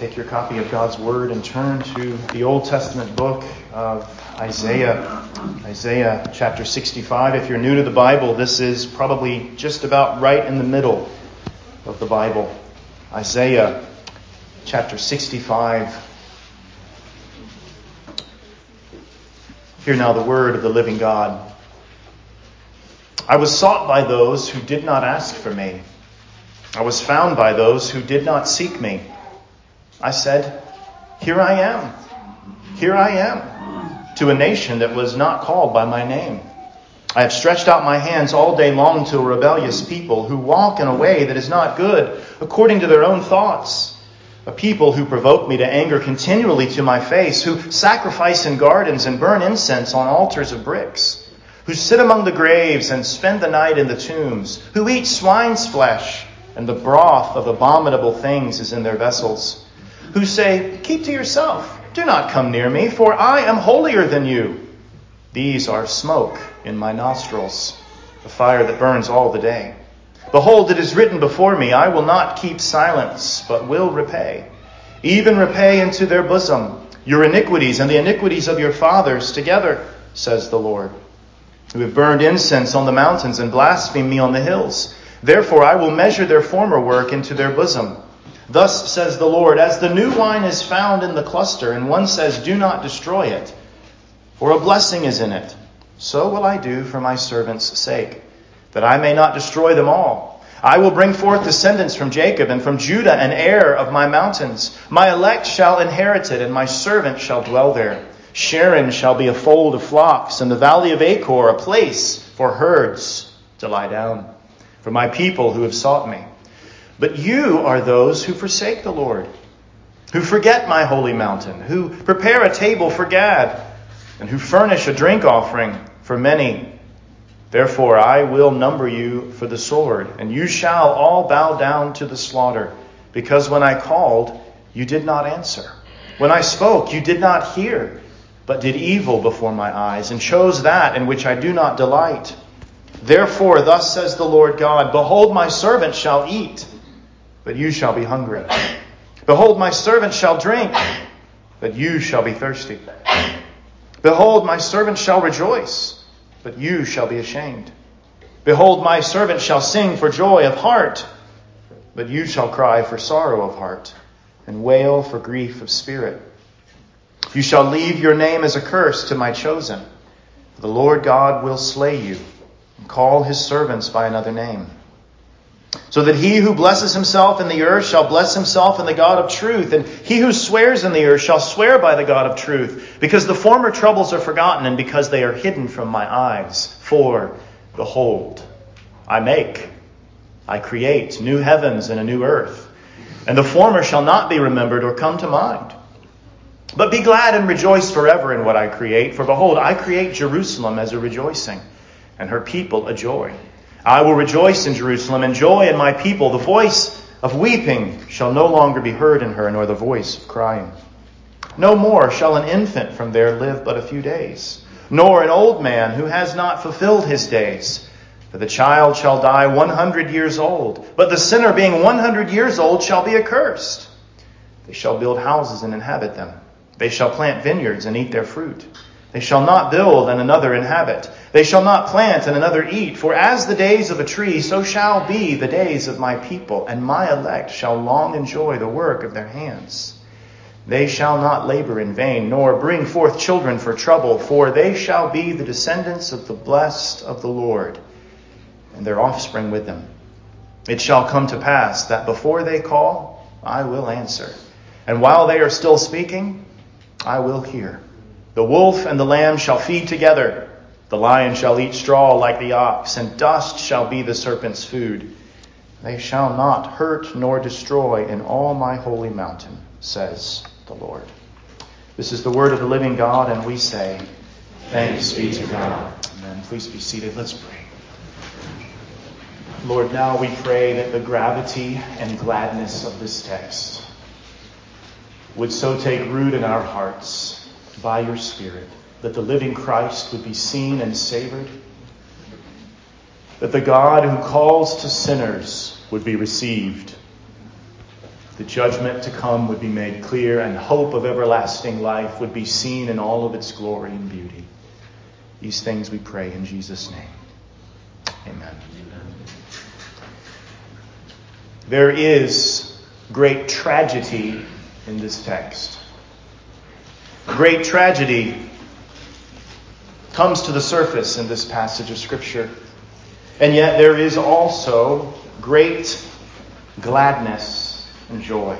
take your copy of God's Word and turn to the Old Testament book of Isaiah. Isaiah chapter 65. If you're new to the Bible, this is probably just about right in the middle of the Bible. Isaiah chapter 65. Hear now the word of the living God. I was sought by those who did not ask for me. I was found by those who did not seek me. I said, Here I am. Here I am. To a nation that was not called by my name. I have stretched out my hands all day long to a rebellious people who walk in a way that is not good, according to their own thoughts. A people who provoke me to anger continually to my face, who sacrifice in gardens and burn incense on altars of bricks, who sit among the graves and spend the night in the tombs, who eat swine's flesh and the broth of abominable things is in their vessels, who say, Keep to yourself, do not come near me, for I am holier than you. These are smoke in my nostrils, a fire that burns all the day. Behold, it is written before me, I will not keep silence, but will repay, even repay into their bosom your iniquities and the iniquities of your fathers together, says the Lord, who have burned incense on the mountains and blasphemed me on the hills. Therefore I will measure their former work into their bosom. Thus says the Lord, as the new wine is found in the cluster, and one says, Do not destroy it, for a blessing is in it, so will I do for my servants' sake, that I may not destroy them all. I will bring forth descendants from Jacob and from Judah an heir of my mountains. My elect shall inherit it, and my servant shall dwell there. Sharon shall be a fold of flocks, and the valley of Achor a place for herds to lie down for my people who have sought me. But you are those who forsake the Lord, who forget my holy mountain, who prepare a table for Gad, and who furnish a drink offering for Meni. Therefore I will number you for the sword, and you shall all bow down to the slaughter, because when I called, you did not answer. When I spoke, you did not hear, but did evil before my eyes, and chose that in which I do not delight. Therefore, thus says the Lord God Behold, my servant shall eat, but you shall be hungry. Behold, my servant shall drink, but you shall be thirsty. Behold, my servant shall rejoice, but you shall be ashamed. Behold, my servant shall sing for joy of heart, but you shall cry for sorrow of heart, and wail for grief of spirit. You shall leave your name as a curse to my chosen. For the Lord God will slay you and call his servants by another name. So that he who blesses himself in the earth shall bless himself in the God of truth, and he who swears in the earth shall swear by the God of truth, because the former troubles are forgotten and because they are hidden from my eyes. For, behold, I make, I create new heavens and a new earth, and the former shall not be remembered or come to mind. But be glad and rejoice forever in what I create, for behold, I create Jerusalem as a rejoicing and her people a joy. I will rejoice in Jerusalem and joy in my people. The voice of weeping shall no longer be heard in her, nor the voice of crying. No more shall an infant from there live but a few days, nor an old man who has not fulfilled his days. For the child shall die one hundred years old, but the sinner being one hundred years old shall be accursed. They shall build houses and inhabit them. They shall plant vineyards and eat their fruit. They shall not build and another inhabit. They shall not plant and another eat. For as the days of a tree, so shall be the days of my people, and my elect shall long enjoy the work of their hands. They shall not labor in vain, nor bring forth children for trouble, for they shall be the descendants of the blessed of the Lord, and their offspring with them. It shall come to pass that before they call, I will answer. And while they are still speaking, I will hear. The wolf and the lamb shall feed together. The lion shall eat straw like the ox, and dust shall be the serpent's food. They shall not hurt nor destroy in all my holy mountain, says the Lord. This is the word of the living God, and we say, Thanks be to God. Amen. Please be seated. Let's pray. Lord, now we pray that the gravity and gladness of this text would so take root in our hearts by your Spirit, that the living Christ would be seen and savored, that the God who calls to sinners would be received, the judgment to come would be made clear, and hope of everlasting life would be seen in all of its glory and beauty. These things we pray in Jesus' name. Amen. There is great tragedy in this text. Great tragedy comes to the surface in this passage of Scripture. And yet there is also great gladness and joy.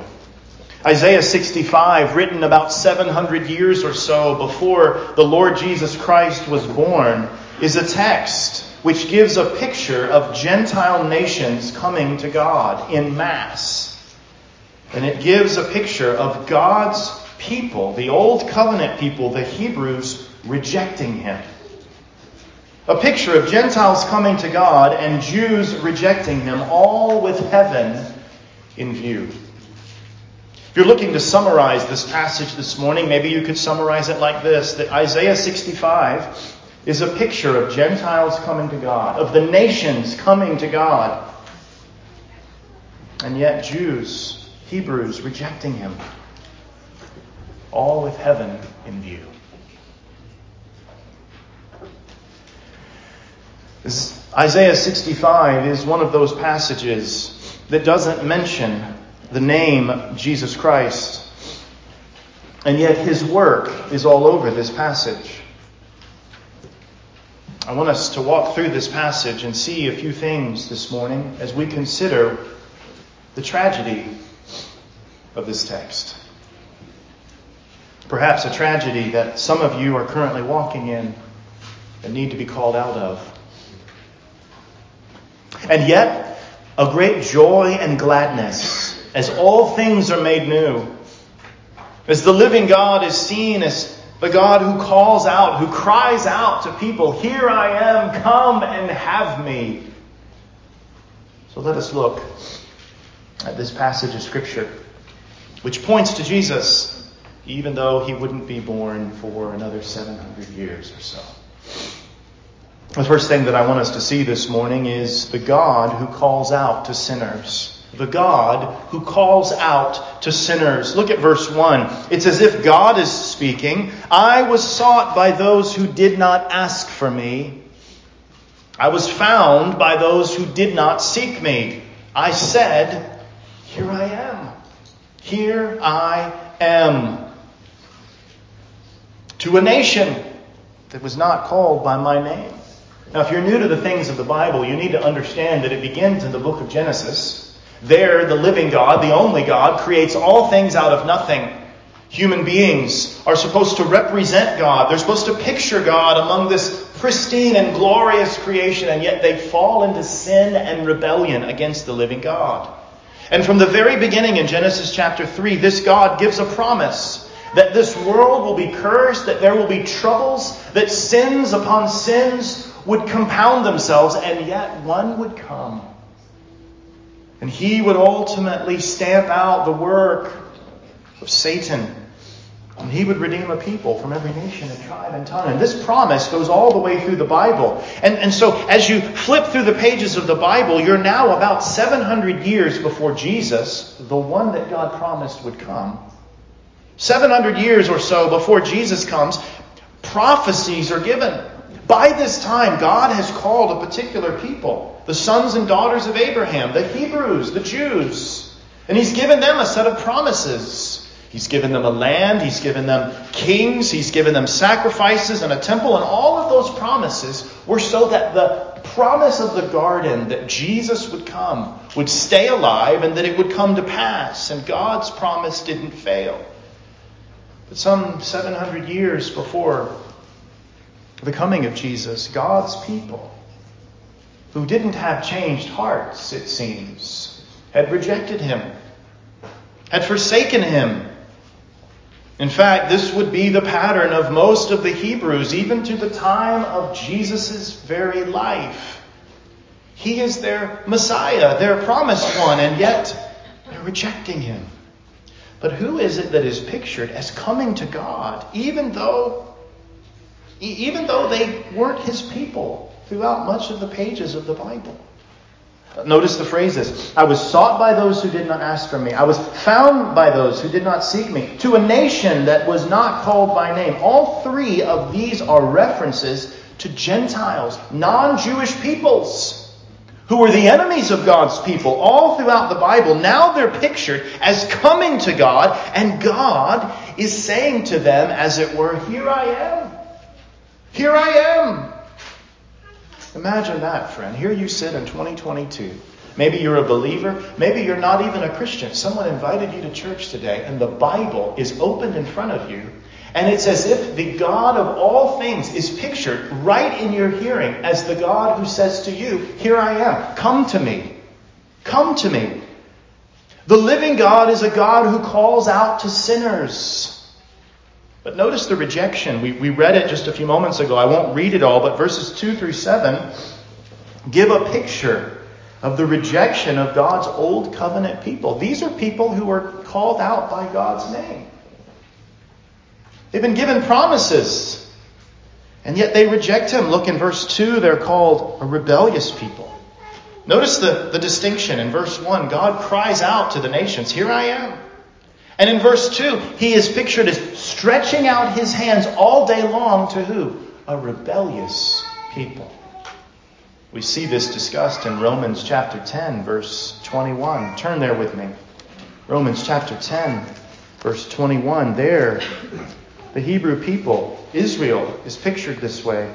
Isaiah 65, written about 700 years or so before the Lord Jesus Christ was born, is a text which gives a picture of Gentile nations coming to God in mass. And it gives a picture of God's people, the old covenant people, the Hebrews, rejecting him. A picture of Gentiles coming to God and Jews rejecting him, all with heaven in view. If you're looking to summarize this passage this morning, maybe you could summarize it like this that Isaiah 65 is a picture of Gentiles coming to God, of the nations coming to God, and yet Jews, Hebrews, rejecting him, all with heaven in view. Isaiah 65 is one of those passages that doesn't mention the name Jesus Christ, and yet his work is all over this passage. I want us to walk through this passage and see a few things this morning as we consider the tragedy of this text. Perhaps a tragedy that some of you are currently walking in and need to be called out of. And yet, a great joy and gladness as all things are made new. As the living God is seen as the God who calls out, who cries out to people, Here I am, come and have me. So let us look at this passage of Scripture, which points to Jesus, even though he wouldn't be born for another 700 years or so. The first thing that I want us to see this morning is the God who calls out to sinners. The God who calls out to sinners. Look at verse 1. It's as if God is speaking. I was sought by those who did not ask for me. I was found by those who did not seek me. I said, Here I am. Here I am. To a nation that was not called by my name. Now, if you're new to the things of the Bible, you need to understand that it begins in the book of Genesis. There, the living God, the only God, creates all things out of nothing. Human beings are supposed to represent God. They're supposed to picture God among this pristine and glorious creation, and yet they fall into sin and rebellion against the living God. And from the very beginning in Genesis chapter 3, this God gives a promise that this world will be cursed, that there will be troubles, that sins upon sins would compound themselves, and yet one would come. And he would ultimately stamp out the work of Satan. And he would redeem a people from every nation and tribe and tongue. And this promise goes all the way through the Bible. And, and so as you flip through the pages of the Bible, you're now about 700 years before Jesus, the one that God promised would come. 700 years or so before Jesus comes, prophecies are given. By this time, God has called a particular people, the sons and daughters of Abraham, the Hebrews, the Jews, and He's given them a set of promises. He's given them a land, He's given them kings, He's given them sacrifices and a temple, and all of those promises were so that the promise of the garden that Jesus would come would stay alive and that it would come to pass. And God's promise didn't fail. But some 700 years before the coming of Jesus, God's people, who didn't have changed hearts, it seems, had rejected him, had forsaken him. In fact, this would be the pattern of most of the Hebrews, even to the time of Jesus' very life. He is their Messiah, their promised one, and yet they're rejecting him. But who is it that is pictured as coming to God, even though even though they weren't his people throughout much of the pages of the Bible. Notice the phrases. I was sought by those who did not ask for me. I was found by those who did not seek me. To a nation that was not called by name. All three of these are references to Gentiles, non Jewish peoples who were the enemies of God's people all throughout the Bible. Now they're pictured as coming to God, and God is saying to them, as it were, Here I am. Here I am. Imagine that, friend. Here you sit in 2022. Maybe you're a believer. Maybe you're not even a Christian. Someone invited you to church today, and the Bible is opened in front of you. And it's as if the God of all things is pictured right in your hearing as the God who says to you, Here I am. Come to me. Come to me. The living God is a God who calls out to sinners. But notice the rejection. We, we read it just a few moments ago. I won't read it all, but verses 2 through 7 give a picture of the rejection of God's old covenant people. These are people who are called out by God's name. They've been given promises, and yet they reject Him. Look in verse 2, they're called a rebellious people. Notice the, the distinction. In verse 1, God cries out to the nations, Here I am. And in verse 2, he is pictured as stretching out his hands all day long to who? A rebellious people. We see this discussed in Romans chapter 10, verse 21. Turn there with me. Romans chapter 10, verse 21. There, the Hebrew people, Israel, is pictured this way.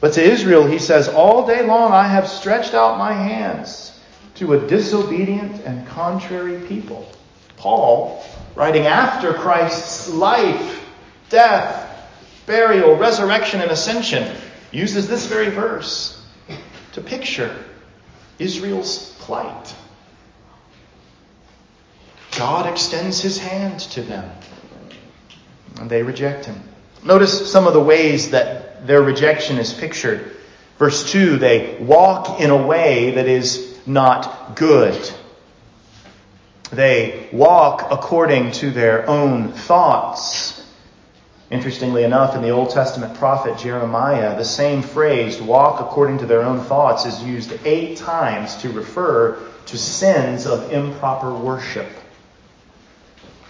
But to Israel, he says, All day long I have stretched out my hands to a disobedient and contrary people. Paul, writing after Christ's life, death, burial, resurrection, and ascension, uses this very verse to picture Israel's plight. God extends his hand to them, and they reject him. Notice some of the ways that their rejection is pictured. Verse 2 they walk in a way that is not good. They walk according to their own thoughts. Interestingly enough, in the Old Testament prophet Jeremiah, the same phrase, walk according to their own thoughts, is used eight times to refer to sins of improper worship.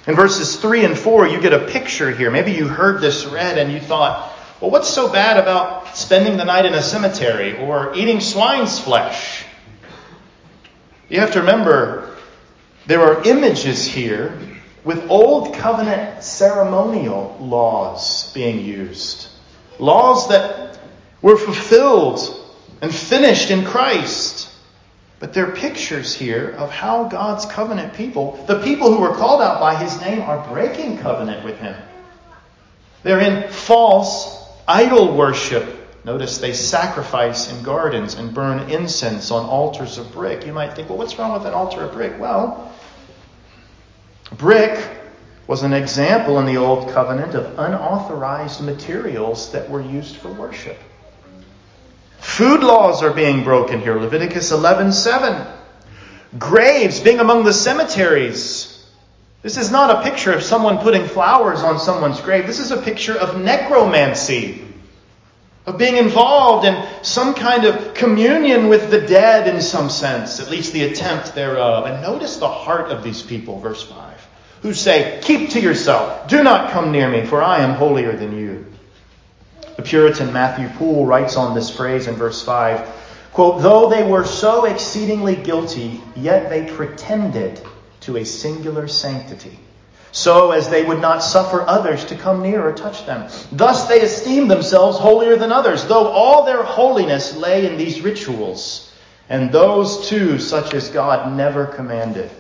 In verses 3 and 4, you get a picture here. Maybe you heard this read and you thought, well, what's so bad about spending the night in a cemetery or eating swine's flesh? You have to remember there are images here with Old Covenant ceremonial laws being used. Laws that were fulfilled and finished in Christ. But they're pictures here of how God's covenant people, the people who were called out by his name, are breaking covenant with him. They're in false idol worship. Notice they sacrifice in gardens and burn incense on altars of brick. You might think, well, what's wrong with an altar of brick? Well, Brick was an example in the Old Covenant of unauthorized materials that were used for worship. Food laws are being broken here. Leviticus 11:7. Graves being among the cemeteries. This is not a picture of someone putting flowers on someone's grave. This is a picture of necromancy, of being involved in some kind of communion with the dead in some sense, at least the attempt thereof. And notice the heart of these people, verse 5 who say, Keep to yourself, do not come near me, for I am holier than you. The Puritan Matthew Poole writes on this phrase in verse 5 quote, Though they were so exceedingly guilty, yet they pretended to a singular sanctity, so as they would not suffer others to come near or touch them. Thus they esteemed themselves holier than others, though all their holiness lay in these rituals, and those too such as God never commanded.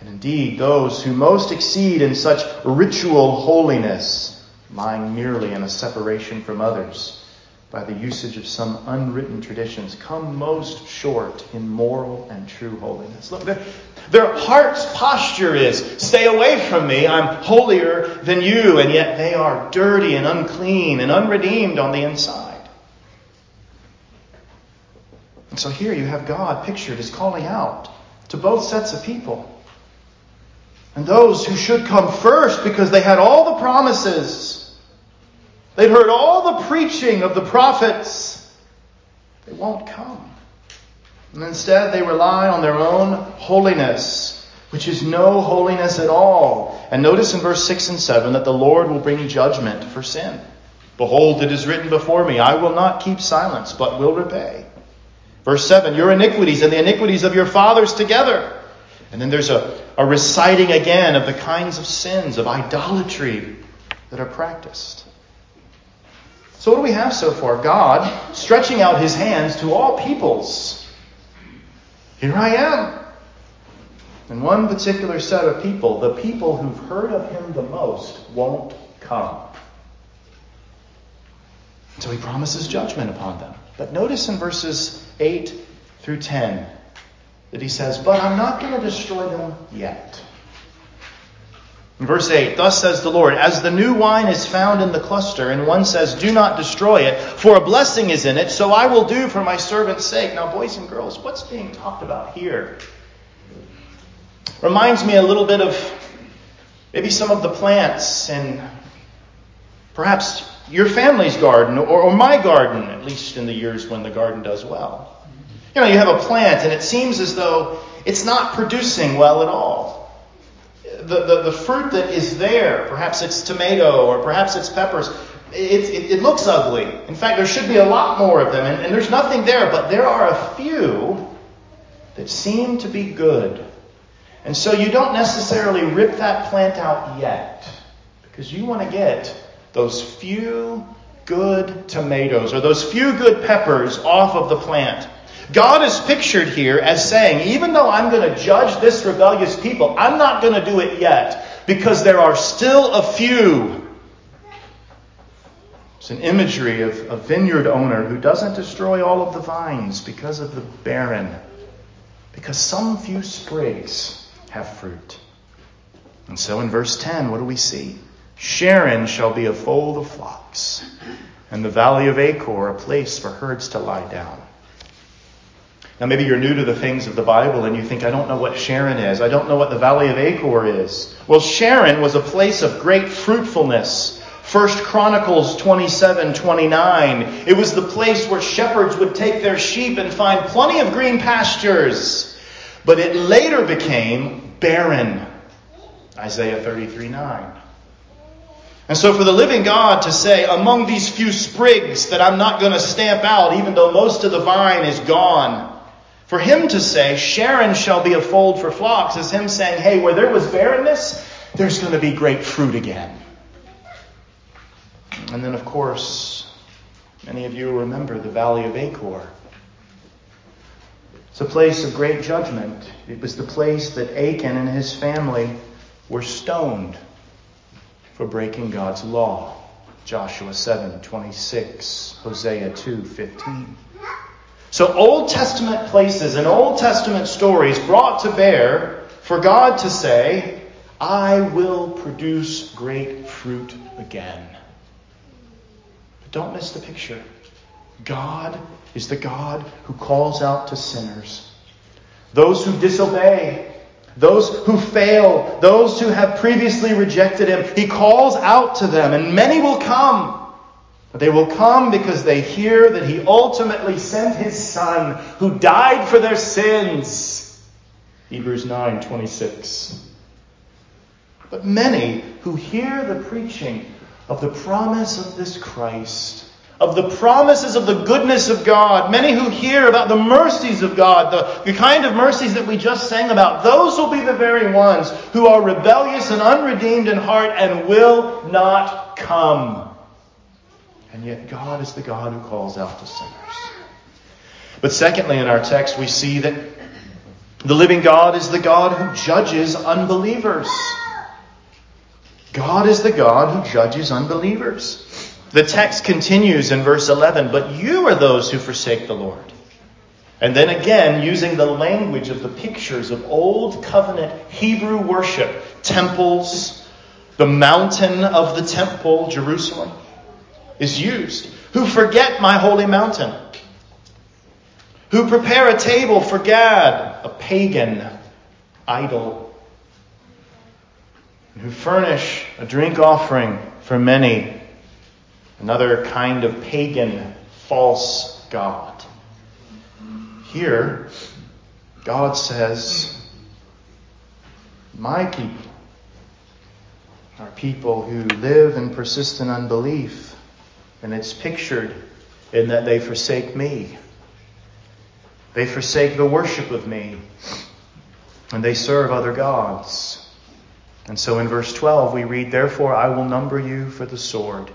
And indeed, those who most exceed in such ritual holiness, lying merely in a separation from others by the usage of some unwritten traditions, come most short in moral and true holiness. Look, their, their heart's posture is stay away from me, I'm holier than you, and yet they are dirty and unclean and unredeemed on the inside. And so here you have God pictured as calling out to both sets of people. And those who should come first because they had all the promises, they'd heard all the preaching of the prophets, they won't come. And instead, they rely on their own holiness, which is no holiness at all. And notice in verse 6 and 7 that the Lord will bring judgment for sin. Behold, it is written before me, I will not keep silence, but will repay. Verse 7, your iniquities and the iniquities of your fathers together. And then there's a, a reciting again of the kinds of sins, of idolatry that are practiced. So, what do we have so far? God stretching out his hands to all peoples. Here I am. And one particular set of people, the people who've heard of him the most, won't come. So he promises judgment upon them. But notice in verses 8 through 10 that he says, But I'm not going to destroy them yet. In verse 8, Thus says the Lord, As the new wine is found in the cluster, and one says, Do not destroy it, for a blessing is in it, so I will do for my servant's sake. Now, boys and girls, what's being talked about here? Reminds me a little bit of maybe some of the plants and perhaps your family's garden or, or my garden, at least in the years when the garden does well. You know, you have a plant and it seems as though it's not producing well at all. The, the, the fruit that is there, perhaps it's tomato or perhaps it's peppers, it, it, it looks ugly. In fact, there should be a lot more of them, and, and there's nothing there, but there are a few that seem to be good. And so you don't necessarily rip that plant out yet, because you want to get those few good tomatoes or those few good peppers off of the plant. God is pictured here as saying, even though I'm going to judge this rebellious people, I'm not going to do it yet because there are still a few. It's an imagery of a vineyard owner who doesn't destroy all of the vines because of the barren, because some few sprigs have fruit. And so in verse 10, what do we see? Sharon shall be a fold of flocks, and the valley of Achor a place for herds to lie down. Now, maybe you're new to the things of the Bible and you think, I don't know what Sharon is. I don't know what the Valley of Achor is. Well, Sharon was a place of great fruitfulness. First Chronicles 27, 29. It was the place where shepherds would take their sheep and find plenty of green pastures. But it later became barren. Isaiah 33, 9. And so for the living God to say, among these few sprigs that I'm not going to stamp out, even though most of the vine is gone, for him to say, Sharon shall be a fold for flocks, is him saying, hey, where there was barrenness, there's going to be great fruit again. And then, of course, many of you remember the Valley of Achor. It's a place of great judgment. It was the place that Achan and his family were stoned for breaking God's law. Joshua 7, 26, Hosea 2, 15. So Old Testament places and Old Testament stories brought to bear for God to say, I will produce great fruit again. But don't miss the picture. God is the God who calls out to sinners. Those who disobey, those who fail, those who have previously rejected him, he calls out to them, and many will come. But they will come because they hear that he ultimately sent his son who died for their sins. Hebrews 9:26. But many who hear the preaching of the promise of this Christ of the promises of the goodness of God, many who hear about the mercies of God, the, the kind of mercies that we just sang about, those will be the very ones who are rebellious and unredeemed in heart and will not come. And yet God is the God who calls out to sinners. But secondly, in our text, we see that the living God is the God who judges unbelievers. God is the God who judges unbelievers. The text continues in verse 11, but you are those who forsake the Lord. And then again, using the language of the pictures of old covenant Hebrew worship, temples, the mountain of the temple, Jerusalem, is used. Who forget my holy mountain. Who prepare a table for Gad, a pagan idol. Who furnish a drink offering for Meni another kind of pagan false god. here, God says, My people are people who live in persistent unbelief. And it's pictured in that they forsake me. They forsake the worship of me. And they serve other gods. And so in verse 12 we read, Therefore I will number you for the sword,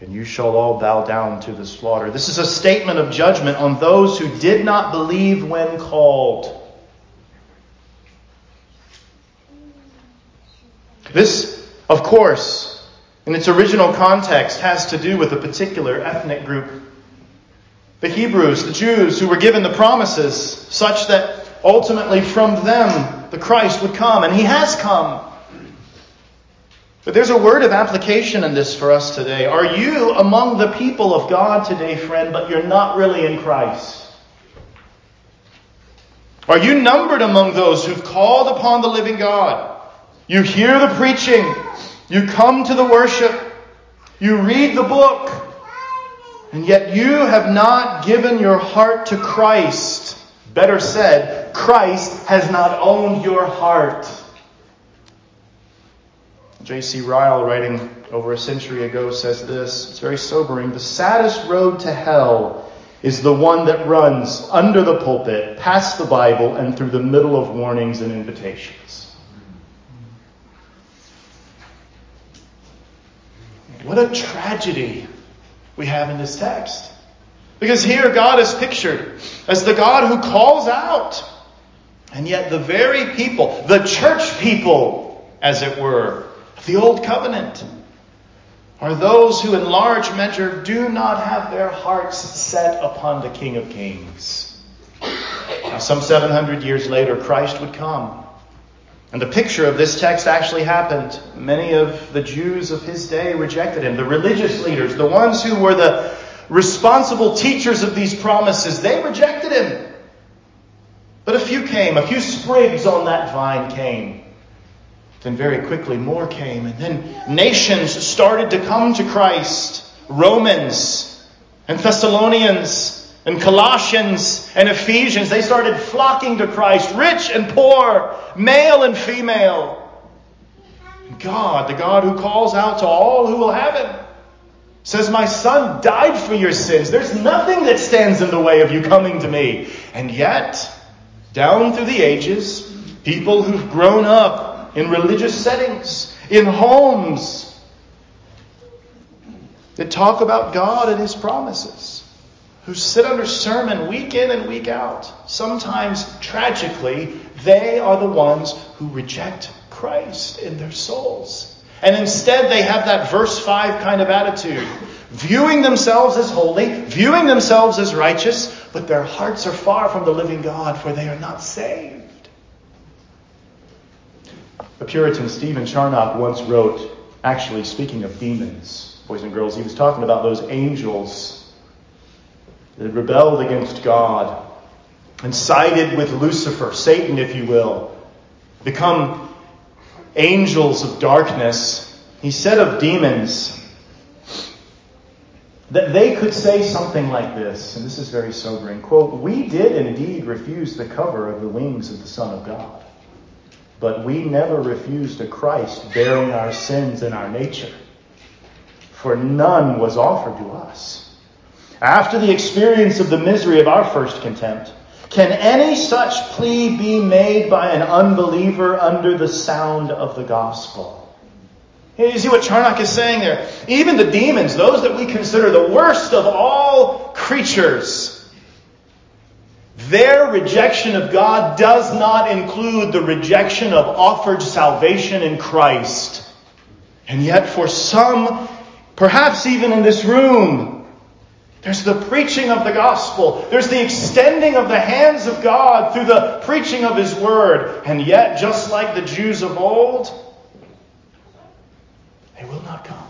and you shall all bow down to the slaughter. This is a statement of judgment on those who did not believe when called. This, of course, in its original context, has to do with a particular ethnic group. The Hebrews, the Jews, who were given the promises such that ultimately from them the Christ would come, and he has come. But there's a word of application in this for us today. Are you among the people of God today, friend, but you're not really in Christ? Are you numbered among those who've called upon the living God? You hear the preaching. You come to the worship. You read the book. And yet you have not given your heart to Christ. Better said, Christ has not owned your heart. J.C. Ryle, writing over a century ago, says this. It's very sobering. The saddest road to hell is the one that runs under the pulpit, past the Bible, and through the middle of warnings and invitations. What a tragedy we have in this text. Because here God is pictured as the God who calls out. And yet the very people, the church people, as it were, the old covenant are those who in large measure do not have their hearts set upon the King of Kings. Now, some 700 years later, Christ would come. And the picture of this text actually happened. Many of the Jews of his day rejected him. The religious leaders, the ones who were the responsible teachers of these promises, they rejected him. But a few came, a few sprigs on that vine came. Then very quickly more came, and then nations started to come to Christ. Romans and Thessalonians and Colossians and Ephesians, they started flocking to Christ, rich and poor, male and female. God, the God who calls out to all who will have him, says, My son died for your sins. There's nothing that stands in the way of you coming to me. And yet, down through the ages, people who've grown up in religious settings, in homes that talk about God and His promises, who sit under sermon week in and week out. Sometimes, tragically, they are the ones who reject Christ in their souls. And instead, they have that verse 5 kind of attitude, viewing themselves as holy, viewing themselves as righteous, but their hearts are far from the living God, for they are not saved. The Puritan Stephen Charnock once wrote, actually speaking of demons, boys and girls, he was talking about those angels that rebelled against God and sided with Lucifer, Satan, if you will, become angels of darkness. He said of demons that they could say something like this, and this is very sobering. Quote, We did indeed refuse the cover of the wings of the Son of God. But we never refused a Christ bearing our sins in our nature, for none was offered to us. After the experience of the misery of our first contempt, can any such plea be made by an unbeliever under the sound of the gospel? You see what Charnock is saying there? Even the demons, those that we consider the worst of all creatures, their rejection of God does not include the rejection of offered salvation in Christ. And yet, for some, perhaps even in this room, there's the preaching of the gospel. There's the extending of the hands of God through the preaching of His word. And yet, just like the Jews of old, they will not come.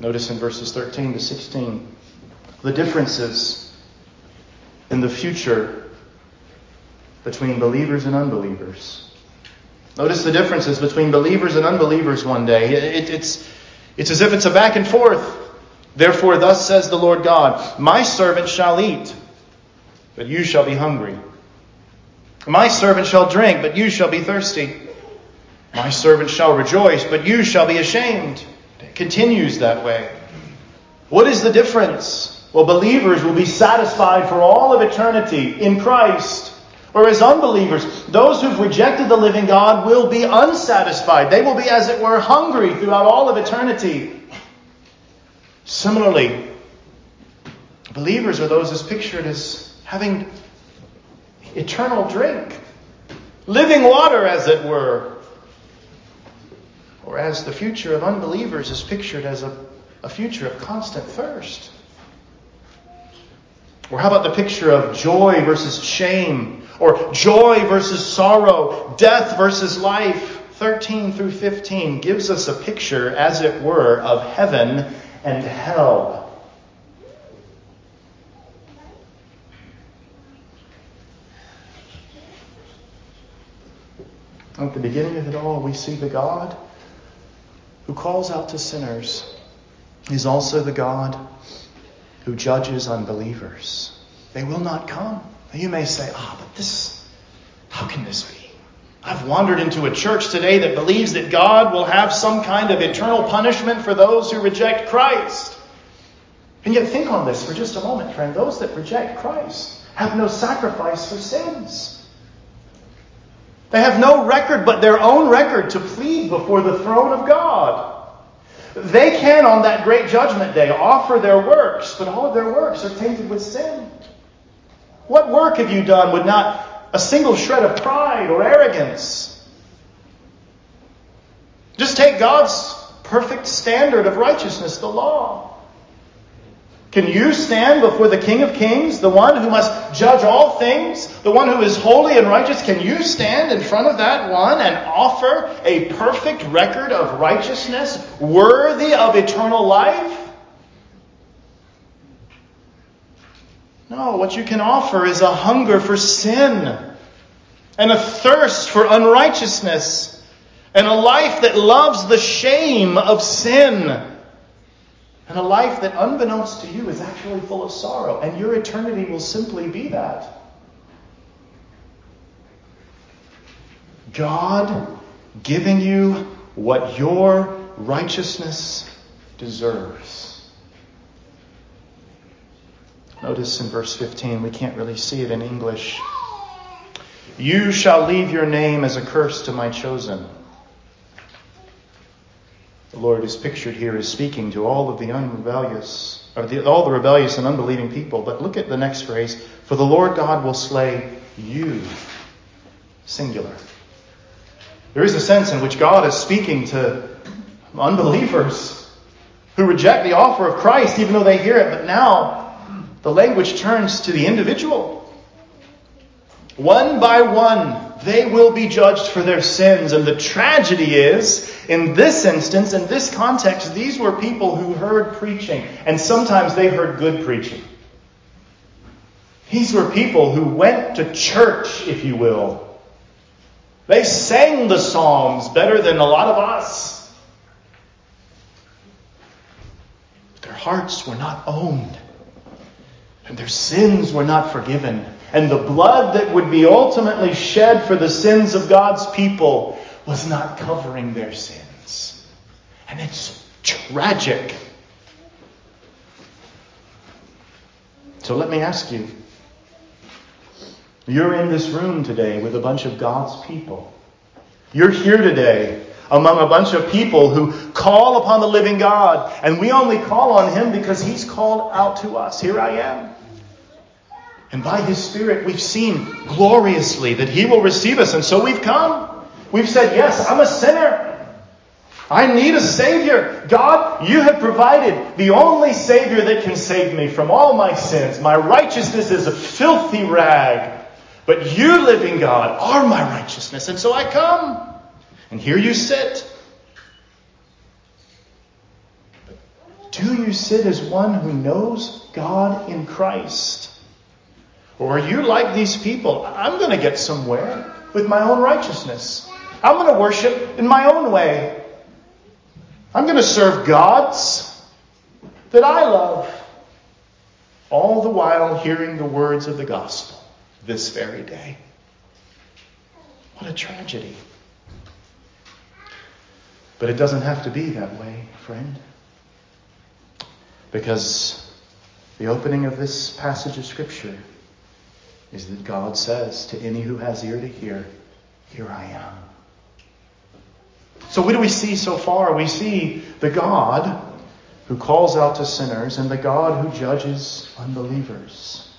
Notice in verses 13 to 16 the differences in the future between believers and unbelievers. Notice the differences between believers and unbelievers one day. It, it, it's, it's as if it's a back and forth. Therefore, thus says the Lord God My servant shall eat, but you shall be hungry. My servant shall drink, but you shall be thirsty. My servant shall rejoice, but you shall be ashamed. It continues that way. What is the difference? Well, believers will be satisfied for all of eternity in Christ. Whereas unbelievers, those who've rejected the living God, will be unsatisfied. They will be, as it were, hungry throughout all of eternity. Similarly, believers are those as pictured as having eternal drink, living water, as it were. Whereas the future of unbelievers is pictured as a, a future of constant thirst. Or how about the picture of joy versus shame? Or joy versus sorrow? Death versus life? 13 through 15 gives us a picture, as it were, of heaven and hell. At the beginning of it all, we see the God who calls out to sinners is also the God who judges unbelievers. They will not come. You may say, ah, but this, how can this be? I've wandered into a church today that believes that God will have some kind of eternal punishment for those who reject Christ. And yet, think on this for just a moment, friend. Those that reject Christ have no sacrifice for sins. They have no record but their own record to plead before the throne of God. They can, on that great judgment day, offer their works, but all of their works are tainted with sin. What work have you done with not a single shred of pride or arrogance? Just take God's perfect standard of righteousness, the law. Can you stand before the King of Kings, the one who must judge all things, the one who is holy and righteous? Can you stand in front of that one and offer a perfect record of righteousness worthy of eternal life? No, what you can offer is a hunger for sin and a thirst for unrighteousness and a life that loves the shame of sin and a life that, unbeknownst to you, is actually full of sorrow. And your eternity will simply be that. God giving you what your righteousness deserves. Notice in verse 15, we can't really see it in English. You shall leave your name as a curse to my chosen. The Lord is pictured here as speaking to all of the unrebellious, or the, all the rebellious and unbelieving people. But look at the next phrase. For the Lord God will slay you. Singular. There is a sense in which God is speaking to unbelievers who reject the offer of Christ even though they hear it. But now the language turns to the individual. One by one, they will be judged for their sins. And the tragedy is, in this instance, in this context, these were people who heard preaching, and sometimes they heard good preaching. These were people who went to church, if you will. They sang the Psalms better than a lot of us. But their hearts were not owned, and their sins were not forgiven and the blood that would be ultimately shed for the sins of God's people was not covering their sins. And it's tragic. So let me ask you. You're in this room today with a bunch of God's people. You're here today among a bunch of people who call upon the living God, and we only call on Him because He's called out to us. Here I am. And by His Spirit, we've seen gloriously that He will receive us. And so we've come. We've said, Yes, I'm a sinner. I need a Savior. God, you have provided the only Savior that can save me from all my sins. My righteousness is a filthy rag. But you, living God, are my righteousness. And so I come. And here you sit. do you sit as one who knows God in Christ? Or you like these people? I'm going to get somewhere with my own righteousness. I'm going to worship in my own way. I'm going to serve gods that I love. all the while hearing the words of the gospel this very day. What a tragedy. But it doesn't have to be that way, friend. Because the opening of this passage of Scripture is that God says to any who has ear to hear, Here I am. So, what do we see so far? We see the God who calls out to sinners and the God who judges unbelievers.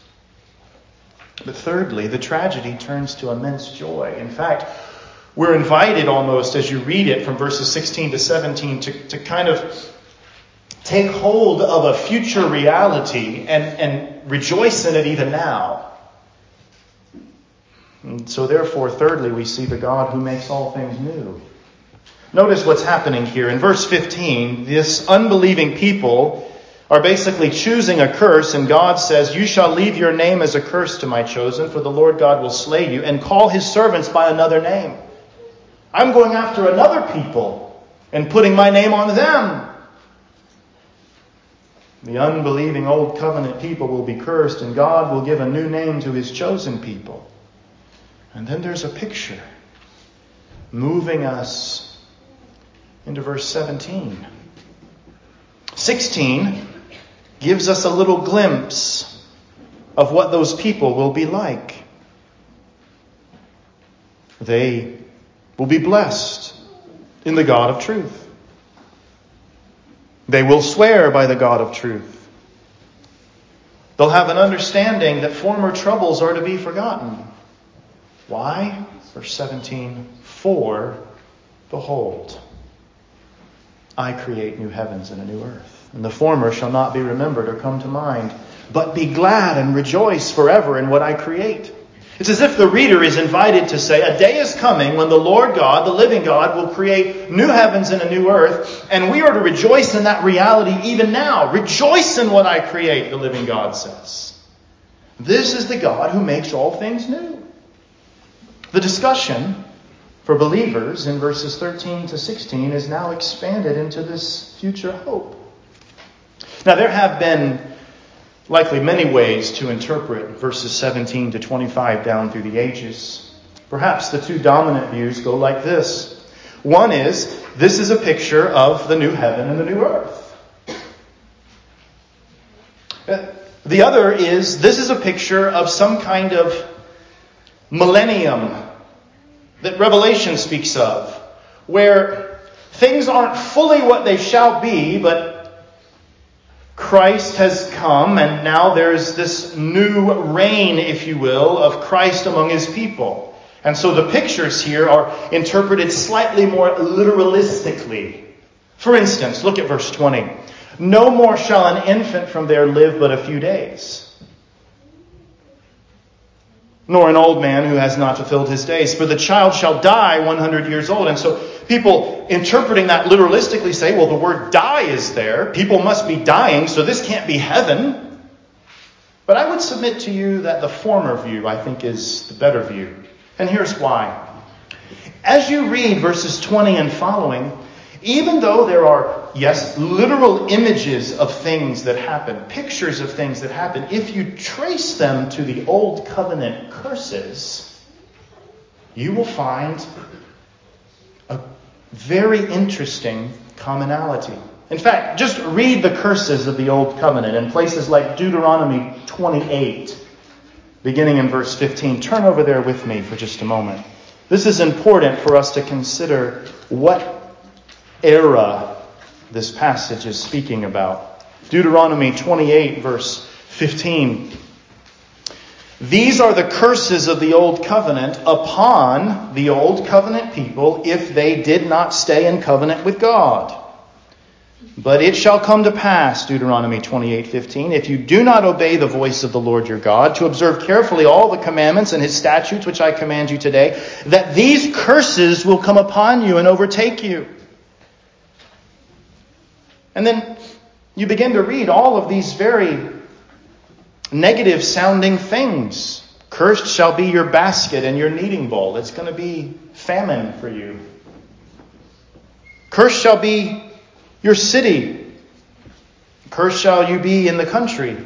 But thirdly, the tragedy turns to immense joy. In fact, we're invited almost as you read it from verses 16 to 17 to, to kind of take hold of a future reality and, and rejoice in it even now. And so, therefore, thirdly, we see the God who makes all things new. Notice what's happening here. In verse 15, this unbelieving people are basically choosing a curse, and God says, You shall leave your name as a curse to my chosen, for the Lord God will slay you, and call his servants by another name. I'm going after another people and putting my name on them. The unbelieving old covenant people will be cursed, and God will give a new name to his chosen people. And then there's a picture moving us into verse 17. 16 gives us a little glimpse of what those people will be like. They will be blessed in the God of truth. They will swear by the God of truth. They'll have an understanding that former troubles are to be forgotten. Why? Verse 17, for behold, I create new heavens and a new earth, and the former shall not be remembered or come to mind, but be glad and rejoice forever in what I create. It's as if the reader is invited to say, A day is coming when the Lord God, the living God, will create new heavens and a new earth, and we are to rejoice in that reality even now. Rejoice in what I create, the living God says. This is the God who makes all things new. The discussion for believers in verses 13 to 16 is now expanded into this future hope. Now, there have been likely many ways to interpret verses 17 to 25 down through the ages. Perhaps the two dominant views go like this. One is, this is a picture of the new heaven and the new earth. Uh, the other is, this is a picture of some kind of millennium that Revelation speaks of, where things aren't fully what they shall be, but Christ has come, and now there's this new reign, if you will, of Christ among his people. And so the pictures here are interpreted slightly more literalistically. For instance, look at verse 20. No more shall an infant from there live but a few days nor an old man who has not fulfilled his days. For the child shall die 100 years old. And so people interpreting that literalistically say, well, the word die is there. People must be dying, so this can't be heaven. But I would submit to you that the former view, I think, is the better view. And here's why. As you read verses 20 and following, even though there are, yes, literal images of things that happen, pictures of things that happen, if you trace them to the Old Covenant curses, you will find a very interesting commonality. In fact, just read the curses of the Old Covenant in places like Deuteronomy 28, beginning in verse 15. Turn over there with me for just a moment. This is important for us to consider what era this passage is speaking about. Deuteronomy 28, verse 15. These are the curses of the old covenant upon the old covenant people if they did not stay in covenant with God. But it shall come to pass, Deuteronomy 28:15, if you do not obey the voice of the Lord your God, to observe carefully all the commandments and his statutes which I command you today, that these curses will come upon you and overtake you. And then you begin to read all of these very negative sounding things. Cursed shall be your basket and your kneading bowl. It's going to be famine for you. Cursed shall be your city. Cursed shall you be in the country.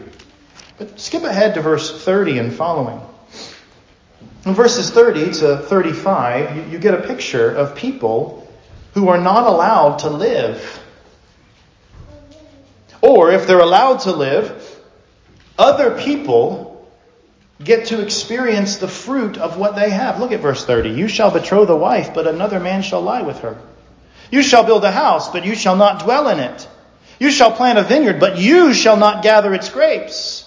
But skip ahead to verse 30 and following. In verses 30 to 35, you, you get a picture of people who are not allowed to live. Or if they're allowed to live, other people get to experience the fruit of what they have. Look at verse 30. You shall betroth a wife, but another man shall lie with her. You shall build a house, but you shall not dwell in it. You shall plant a vineyard, but you shall not gather its grapes.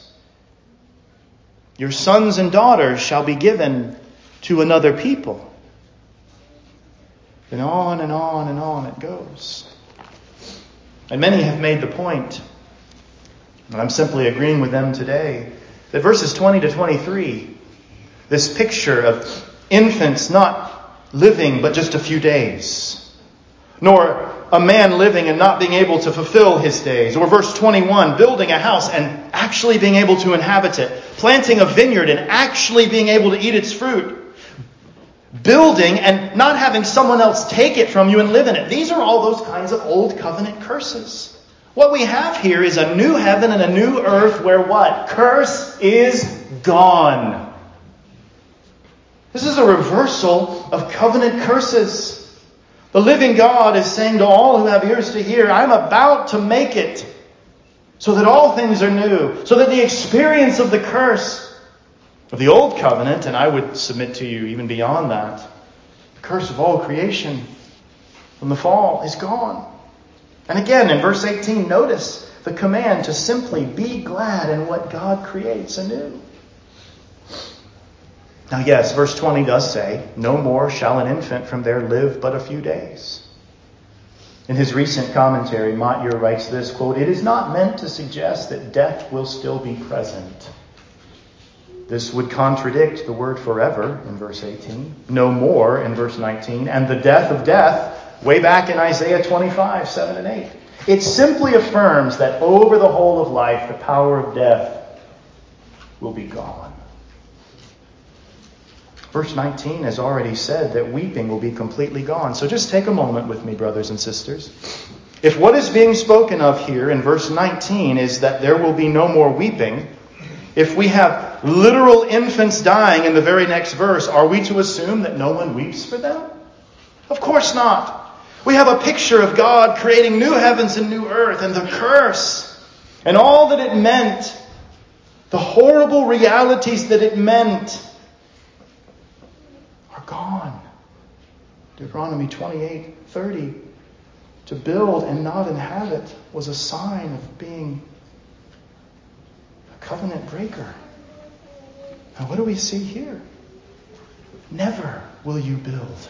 Your sons and daughters shall be given to another people. And on and on and on it goes. And many have made the point, and I'm simply agreeing with them today, that verses 20 to 23, this picture of infants not living but just a few days, nor a man living and not being able to fulfill his days. Or verse 21, building a house and actually being able to inhabit it. Planting a vineyard and actually being able to eat its fruit. Building and not having someone else take it from you and live in it. These are all those kinds of old covenant curses. What we have here is a new heaven and a new earth where what? Curse is gone. This is a reversal of covenant curses. The living God is saying to all who have ears to hear, I'm about to make it so that all things are new, so that the experience of the curse of the old covenant, and I would submit to you even beyond that, the curse of all creation from the fall is gone. And again, in verse 18, notice the command to simply be glad in what God creates anew. Now, yes, verse 20 does say, No more shall an infant from there live but a few days. In his recent commentary, Motyer writes this quote, It is not meant to suggest that death will still be present. This would contradict the word forever in verse 18, no more in verse 19, and the death of death way back in Isaiah 25, 7 and 8. It simply affirms that over the whole of life, the power of death will be gone. Verse 19 has already said that weeping will be completely gone. So just take a moment with me, brothers and sisters. If what is being spoken of here in verse 19 is that there will be no more weeping, if we have literal infants dying in the very next verse, are we to assume that no one weeps for them? Of course not. We have a picture of God creating new heavens and new earth and the curse and all that it meant, the horrible realities that it meant are gone. Deuteronomy 28 30. To build and not inhabit was a sign of being a covenant breaker. Now, what do we see here? Never will you build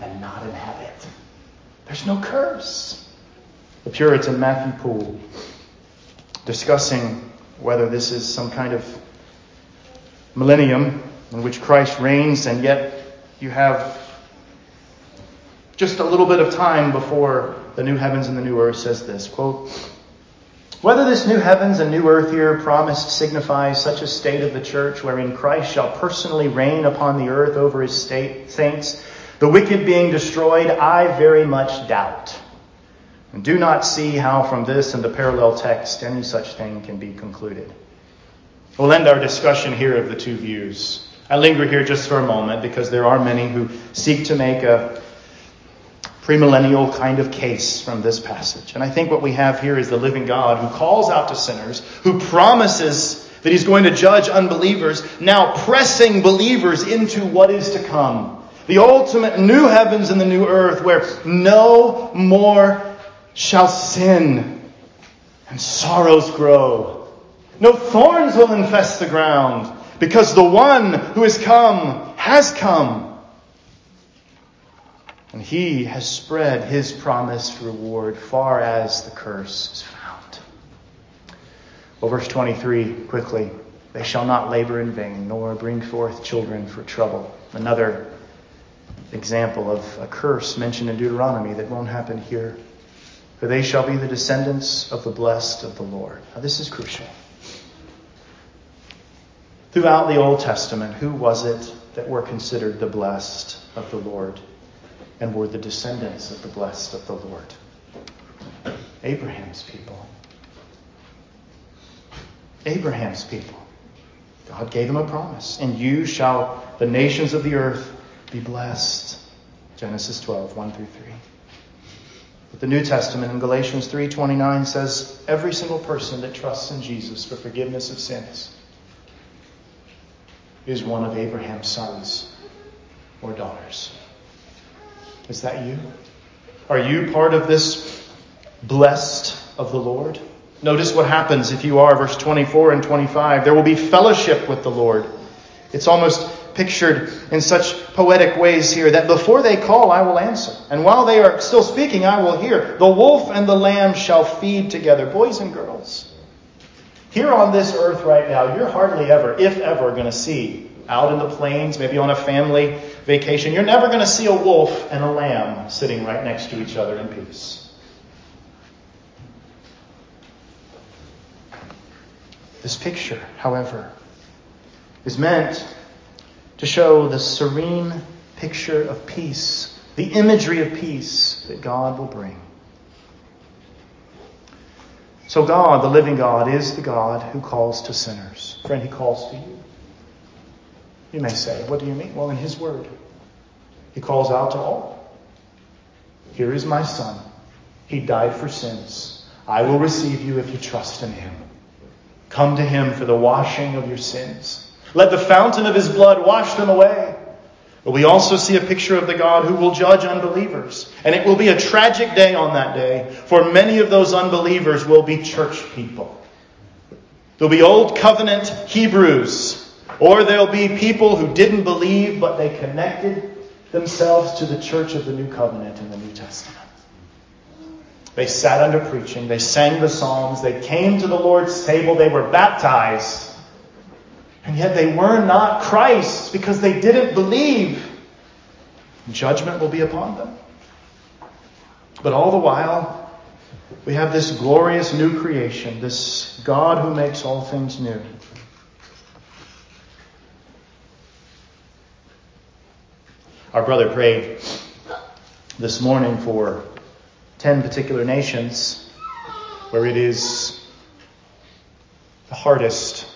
and not inhabit. There's no curse. The Puritan Matthew Poole, discussing whether this is some kind of millennium in which Christ reigns and yet you have just a little bit of time before the new heavens and the new earth says this quote whether this new heavens and new earth here promised signifies such a state of the church wherein Christ shall personally reign upon the earth over his state, saints, the wicked being destroyed, I very much doubt. And do not see how from this and the parallel text any such thing can be concluded. We'll end our discussion here of the two views. I linger here just for a moment because there are many who seek to make a premillennial kind of case from this passage. And I think what we have here is the living God who calls out to sinners, who promises that he's going to judge unbelievers, now pressing believers into what is to come. The ultimate new heavens and the new earth where no more shall sin and sorrows grow. No thorns will infest the ground because the one who has come has come. And he has spread his promised reward far as the curse is found. Well, verse 23, quickly. They shall not labor in vain, nor bring forth children for trouble. Another example of a curse mentioned in Deuteronomy that won't happen here. For they shall be the descendants of the blessed of the Lord. Now, this is crucial. Throughout the Old Testament, who was it that were considered the blessed of the Lord and were the descendants of the blessed of the Lord? Abraham's people. Abraham's people. God gave them a promise. And you shall, the nations of the earth, be blessed. Genesis 12, 1 through 3. But the New Testament in Galatians 3:29 says every single person that trusts in Jesus for forgiveness of sins is one of Abraham's sons or daughters. Is that you? Are you part of this blessed of the Lord? Notice what happens if you are, verse 24 and 25. There will be fellowship with the Lord. It's almost pictured in such poetic ways here that before they call, I will answer. And while they are still speaking, I will hear. The wolf and the lamb shall feed together, boys and girls. Here on this earth right now, you're hardly ever, if ever, going to see out in the plains, maybe on a family vacation, you're never going to see a wolf and a lamb sitting right next to each other in peace. This picture, however, is meant to show the serene picture of peace, the imagery of peace that God will bring. So, God, the living God, is the God who calls to sinners. Friend, He calls to you. You may say, What do you mean? Well, in His Word, He calls out to all. Here is my Son. He died for sins. I will receive you if you trust in Him. Come to Him for the washing of your sins. Let the fountain of his blood wash them away. But we also see a picture of the God who will judge unbelievers. And it will be a tragic day on that day, for many of those unbelievers will be church people. There'll be old covenant Hebrews, or there'll be people who didn't believe, but they connected themselves to the church of the new covenant in the New Testament. They sat under preaching, they sang the Psalms, they came to the Lord's table, they were baptized. And yet they were not Christ's because they didn't believe. Judgment will be upon them. But all the while, we have this glorious new creation, this God who makes all things new. Our brother prayed this morning for 10 particular nations where it is the hardest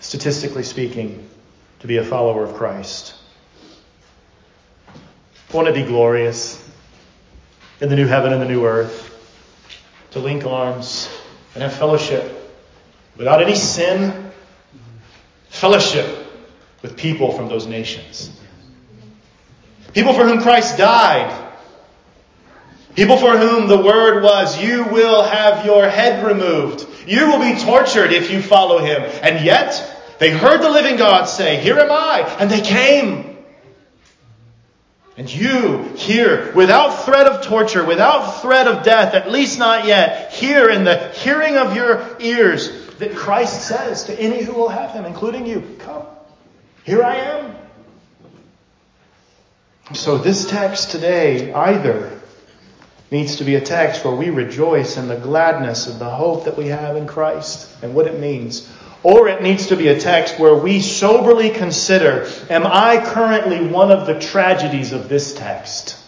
statistically speaking, to be a follower of Christ. Won't it be glorious in the new heaven and the new earth to link arms and have fellowship without any sin, fellowship with people from those nations? People for whom Christ died. People for whom the word was, you will have your head removed. You will be tortured if you follow him. And yet, they heard the living God say, Here am I. And they came. And you here, without threat of torture, without threat of death, at least not yet, here in the hearing of your ears that Christ says to any who will have him, including you, Come, here I am. So this text today either needs to be a text where we rejoice in the gladness of the hope that we have in Christ and what it means, or it needs to be a text where we soberly consider Am I currently one of the tragedies of this text?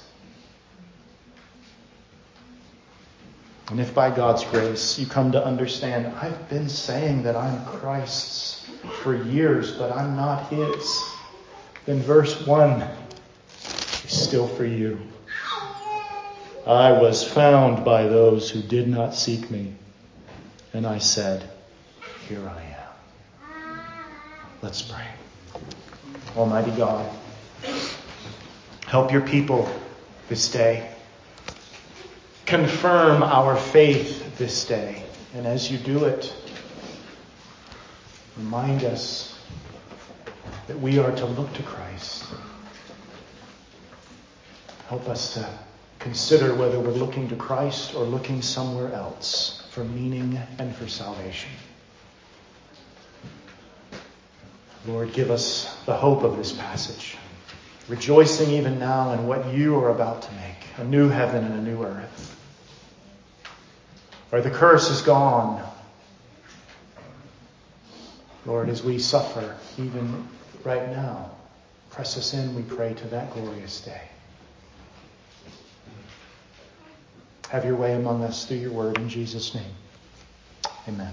And if by God's grace you come to understand, I've been saying that I'm Christ's for years, but I'm not His, then verse 1 is still for you. I was found by those who did not seek me, and I said, Here I am. Let's pray. Almighty God, help your people this day. Confirm our faith this day. And as you do it, remind us that we are to look to Christ. Help us to consider whether we're looking to Christ or looking somewhere else for meaning and for salvation. Lord, give us the hope of this passage, rejoicing even now in what you are about to make a new heaven and a new earth, where the curse is gone. Lord, as we suffer even right now, press us in, we pray, to that glorious day. Have your way among us through your word in Jesus' name. Amen.